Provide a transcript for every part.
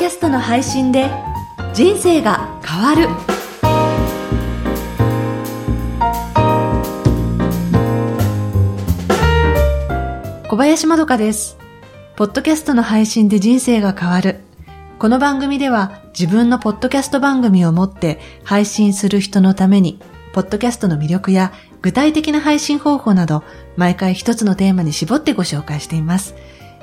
キャストの配信で人生が変わる。小林まどかです。ポッドキャストの配信で人生が変わる。この番組では自分のポッドキャスト番組を持って配信する人のためにポッドキャストの魅力や具体的な配信方法など毎回一つのテーマに絞ってご紹介しています。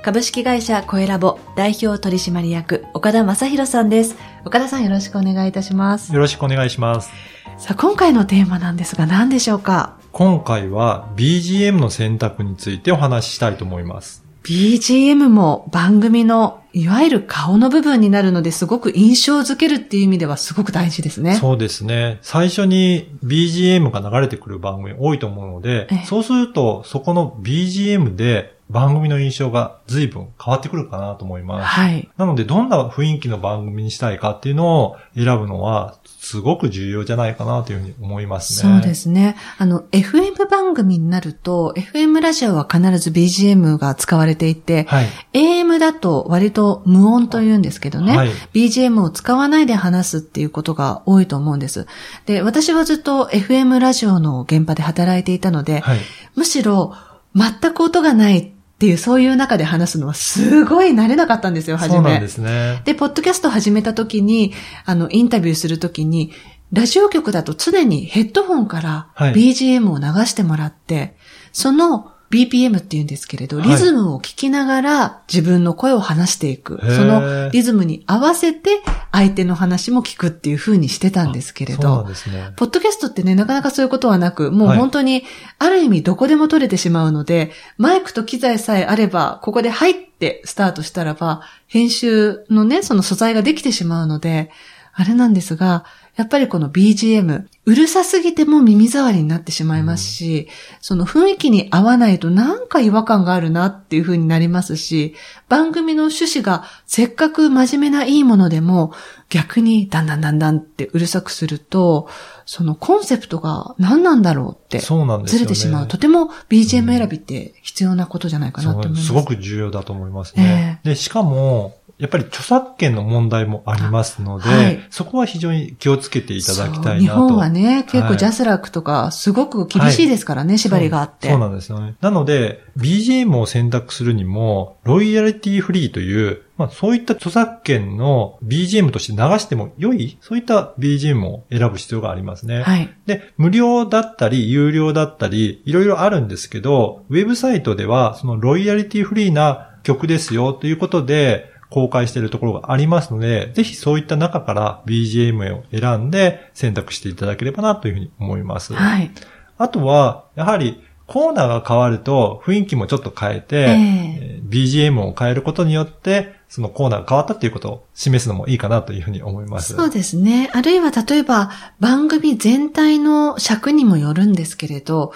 株式会社コエラボ代表取締役岡田正宏さんです。岡田さんよろしくお願いいたします。よろしくお願いします。さあ、今回のテーマなんですが何でしょうか？今回は BGM の選択についてお話ししたいと思います。BGM も番組のいわゆる顔の部分になるのですごく印象づけるっていう意味ではすごく大事ですね。そうですね。最初に BGM が流れてくる番組多いと思うのでええ、そうするとそこの BGM で番組の印象が随分変わってくるかなと思います。はい。なので、どんな雰囲気の番組にしたいかっていうのを選ぶのは、すごく重要じゃないかなというふうに思いますね。そうですね。あの、FM 番組になると、FM ラジオは必ず BGM が使われていて、はい。AM だと割と無音と言うんですけどね。はい BGM を使わないで話すっていうことが多いと思うんです。で、私はずっと FM ラジオの現場で働いていたので、はい。むしろ全く音がないっていうそういう中で話すのはすごい慣れなかったんですよ、初め。そうなんですね。で、ポッドキャスト始めた時に、あの、インタビューする時に、ラジオ局だと常にヘッドホンからはい BGM を流してもらって、その BPM って言うんですけれど、はいリズムを聞きながら自分の声を話していく。へーそのリズムに合わせて相手の話も聞くっていう風にしてたんですけれど、ね。ポッドキャストってね、なかなかそういうことはなく、もうはい本当に、ある意味どこでも撮れてしまうので、マイクと機材さえあれば、ここで入ってスタートしたらば、編集のね、その素材ができてしまうので、あれなんですが、やっぱりこの BGM、うるさすぎても耳障りになってしまいますし、その雰囲気に合わないとなんか違和感があるなっていう風になりますし、番組の趣旨がせっかく真面目ないいものでも、逆にだんだんだんだんってうるさくすると、そのコンセプトが何なんだろうって、そうなんです。ずれてしまう。とても BGM 選びって必要なことじゃないかなと思います。すごく重要だと思いますね。で、しかも、やっぱり著作権の問題もありますので、はいそこは非常に気をつけていただきたいなと。日本はね、結構はいジャスラックとかすごく厳しいですからね、縛りがあって。そうそうなんですよね。なので、BGM を選択するにも、ロイヤリティフリーという、まあそういった著作権の BGM として流しても良い、そういった BGM を選ぶ必要がありますね。はい。で、無料だったり、有料だったり、いろいろあるんですけど、ウェブサイトでは、そのロイヤリティフリーな曲ですよということで、公開しているところがありますので、ぜひそういった中から BGM を選んで選択していただければなというふうに思います。はい。あとは、やはり、コーナーが変わると雰囲気もちょっと変えて、えええー BGM を変えることによって、そのコーナーが変わったということを示すのもいいかなというふうに思います。そうですね。あるいは例えば番組全体の尺にもよるんですけれど、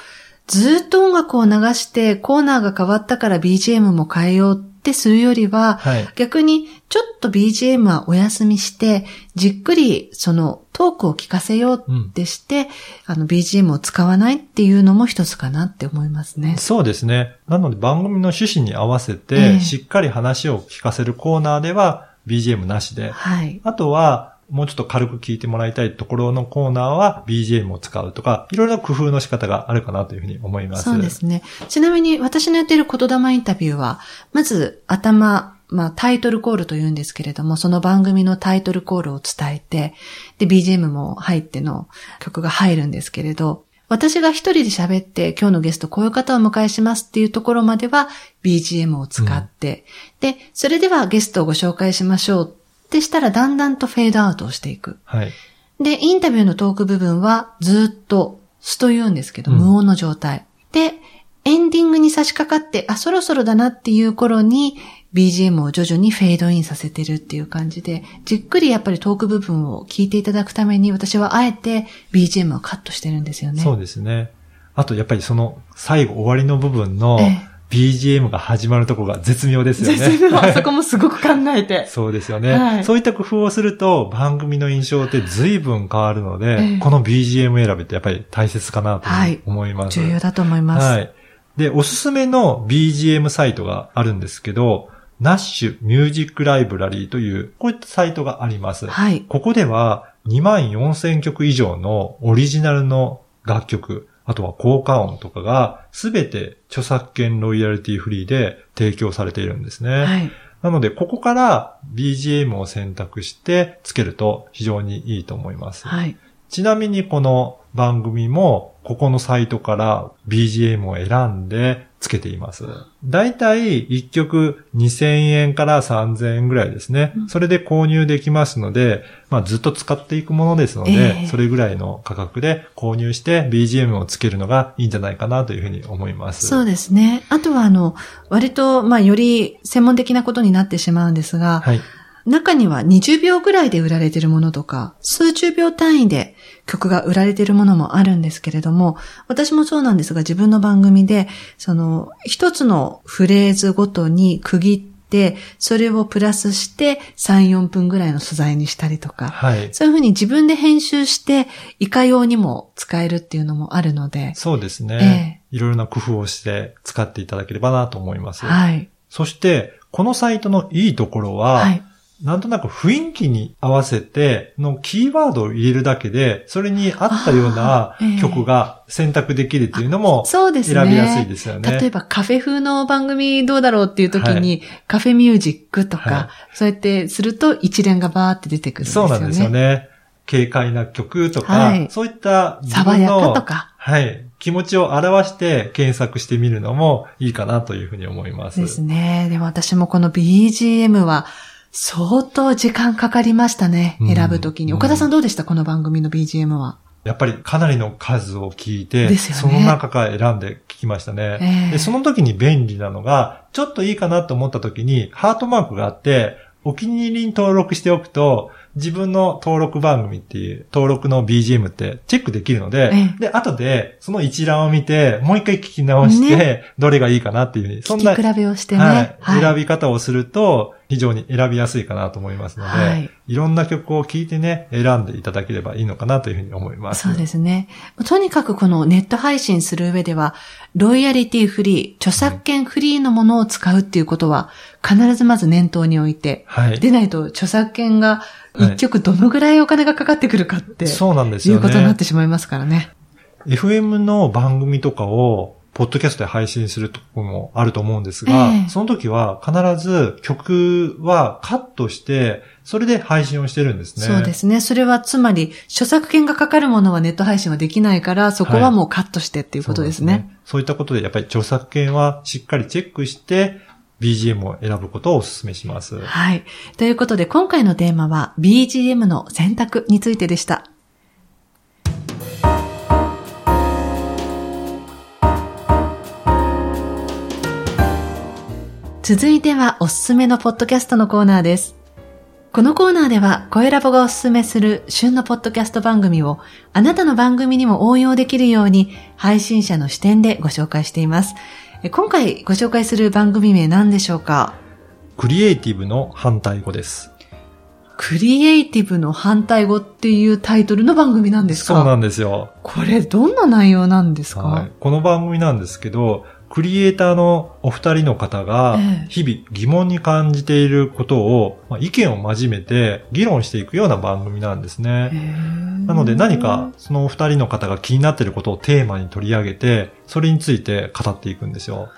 ずっと音楽を流してコーナーが変わったから BGM も変えようってするよりは、はい。逆にちょっと BGM はお休みして、じっくりそのトークを聞かせようってして、あの BGM を使わないっていうのも一つかなって思いますね。そうですね。なので番組の趣旨に合わせえて、えしっかり話を聞かせるコーナーでは BGM なしで、はい。あとはもうちょっと軽く聞いてもらいたいところのコーナーは BGM を使うとか、いろいろな工夫の仕方があるかなというふうに思います。そうですね。ちなみに私のやっている言霊インタビューは、まず頭、まあタイトルコールと言うんですけれども、その番組のタイトルコールを伝えて、で、BGM も入っての曲が入るんですけれど、私が一人で喋って、今日のゲストこういう方をお迎えしますっていうところまでは BGM を使って、で、それではゲストをご紹介しましょうってしたらだんだんとフェードアウトをしていく。はい。で、インタビューのトーク部分はずっと素と言うんですけど、うん無音の状態。で、エンディングに差し掛かって、あ、そろそろだなっていう頃に、BGM を徐々にフェードインさせてるっていう感じで、じっくりやっぱりトーク部分を聞いていただくために、私はあえて BGM をカットしてるんですよね。そうですね。あとやっぱりその最後終わりの部分のええ BGM が始まるところが絶妙ですよね。絶妙。そこもすごく考えて。そうですよね、はいそういった工夫をすると番組の印象って随分変わるので、ええこの BGM 選びってやっぱり大切かなとはい思います。重要だと思います。はい。で、おすすめの BGM サイトがあるんですけど、ナッシュミュージックライブラリーという、こういったサイトがあります。はい。ここでは2万4000曲以上のオリジナルの楽曲、あとは効果音とかがすべて著作権ロイヤリティフリーで提供されているんですね。はい。なので、ここから BGM を選択してつけると非常にいいと思います。はい。ちなみにこの番組も、ここのサイトから BGM を選んでつけています。だいたい1曲2000円から3000円ぐらいですね。それで購入できますので、まあずっと使っていくものですので、ええそれぐらいの価格で購入して BGM をつけるのがいいんじゃないかなというふうに思います。そうですね。あとは、あの、割と、まあ、より専門的なことになってしまうんですが、はい。中には20秒ぐらいで売られているものとか、数十秒単位で曲が売られているものもあるんですけれども、私もそうなんですが自分の番組で、その一つのフレーズごとに区切って、それをプラスして3、4分ぐらいの素材にしたりとか、はい。そういうふうに自分で編集して、いかようにも使えるっていうのもあるので、そうですね。いろいろな工夫をして使っていただければなと思います。はい。そして、このサイトのいいところは、はい。なんとなく雰囲気に合わせてのキーワードを入れるだけで、それに合ったような曲が選択できるっていうのもそうですね。選びやすいですよね。例えばカフェ風の番組どうだろうっていう時に、カフェミュージックとか、はいそうやってすると一連がバーって出てくるんですよね。そうなんですよね。軽快な曲とか、はいそういった自爽や分のかとか。はい、気持ちを表して検索してみるのもいいかなというふうに思います。ですね。でも私もこの BGM は相当時間かかりましたね。うん選ぶときに。うん岡田さんどうでした？この番組の BGM は。やっぱりかなりの数を聞いて、ねその中から選んで聞きましたね、ええで。その時に便利なのが、ちょっといいかなと思った時に、ハートマークがあって、お気に入りに登録しておくと、自分の登録番組っていう、登録の BGM ってチェックできるので、えで、後でその一覧を見て、もう一回聞き直して、ね。どれがいいかなっていう、そんな、比べをしてね。はい、はい。選び方をすると、非常に選びやすいかなと思いますので、はいい、ろんな曲を聴いてね、選んでいただければいいのかなというふうに思います。そうですね。とにかくこのネット配信する上では、ロイヤリティフリー、著作権フリーのものを使うっていうことは、必ずまず念頭に置いて、はい。でないと著作権が一曲どのぐらいお金がかかってくるかって、そうなんですいよね。うことになってしまいますからね。FM の番組とかを、ポッドキャストで配信するとこもあると思うんですが、ええその時は必ず曲はカットして、それで配信をしてるんですね。そうですね。それはつまり、著作権がかかるものはネット配信はできないから、そこはもうカットしてっていうことですね。そうそういったことで、やっぱり著作権はしっかりチェックして、BGM を選ぶことをお勧めします。はい。ということで、今回のテーマは BGM の選択についてでした。続いてはおすすめのポッドキャストのコーナーです。このコーナーでは、声ラボがおすすめする旬のポッドキャスト番組を、あなたの番組にも応用できるように、配信者の視点でご紹介しています。え今回ご紹介する番組名何でしょうか？クリエイティブの反対語です。クリエイティブの反対語っていうタイトルの番組なんですか？そうなんですよ。これどんな内容なんですか、はい、この番組なんですけど、クリエイターのお二人の方がええ日々疑問に感じていることを、まあ、意見を真面目て議論していくような番組なんですね。なので何かそのお二人の方が気になっていることをテーマに取り上げて、それについて語っていくんですよ。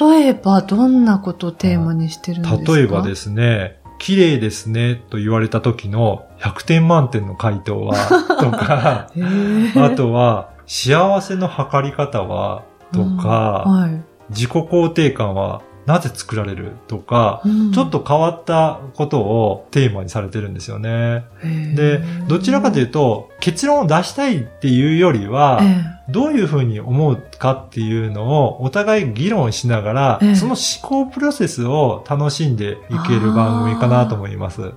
例えばどんなことをテーマにしてるんですか？例えばですすね、綺麗ですねと言われた時の100点満点の回答は、とか、あとは幸せの測り方は、とか、うんはい。自己肯定感はなぜ作られるとか、うん。ちょっと変わったことをテーマにされてるんですよね。で、どちらかというと、結論を出したいっていうよりは、えどういうふうに思うかっていうのをお互い議論しながら、ええ。その思考プロセスを楽しんでいける番組かなと思います。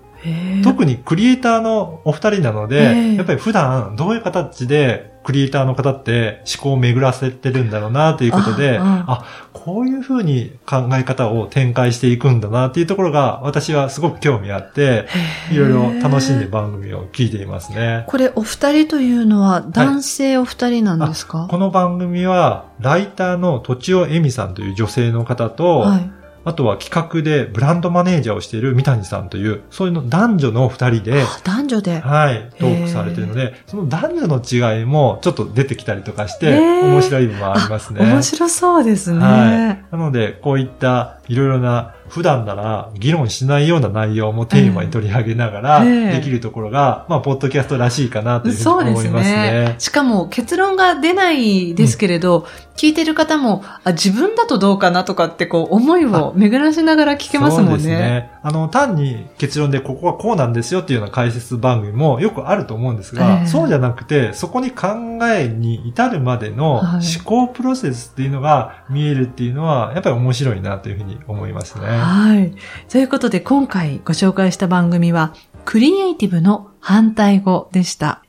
特にクリエイターのお二人なので、ええ。やっぱり普段どういう形でクリエイターの方って思考を巡らせてるんだろうなということで、ああこういうふうに考え方を展開していくんだなっていうところが私はすごく興味あって、いろいろ楽しんで番組を聞いていますね。これお二人というのは男性お二人なんですか、この番組は、ライターのとちおえみさんという女性の方と、はい。あとは企画でブランドマネージャーをしている三谷さんという、そういうの男女の二人で、男女で。はい、トークされているので、その男女の違いもちょっと出てきたりとかして、面白い部分もありますね。面白そうですね。はい。なので、こういったいろいろな、普段なら議論しないような内容もテーマに取り上げながら、ええできるところが、まあ、ポッドキャストらしいかなというふうに思いますね。ね。しかも結論が出ないですけれど、聞いてる方も、あ、自分だとどうかなとかってこう思いを巡らしながら聞けますもんそうですね。ね。あの、単に結論でここはこうなんですよっていうような解説番組もよくあると思うんですが、ええそうじゃなくて、そこに考えに至るまでのはい思考プロセスっていうのが見えるっていうのは、やっぱり面白いなというふうに思いますね。はい。ということで今回ご紹介した番組は、クリエイティブの反対語でした。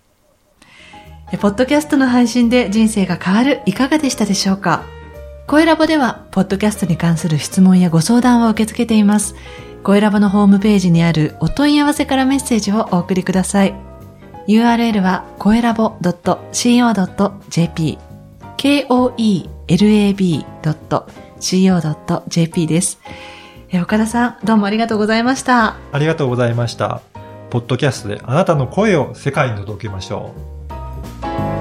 えポッドキャストの配信で人生が変わるいかがでしたでしょうか？声ラボでは、ポッドキャストに関する質問やご相談を受け付けています。声ラボのホームページにあるお問い合わせからメッセージをお送りください。URL は、声ラボ .co.jp koelab.co.jp です。え岡田さん、どうもありがとうございました。ありがとうございました。ポッドキャストであなたの声を世界に届けましょう。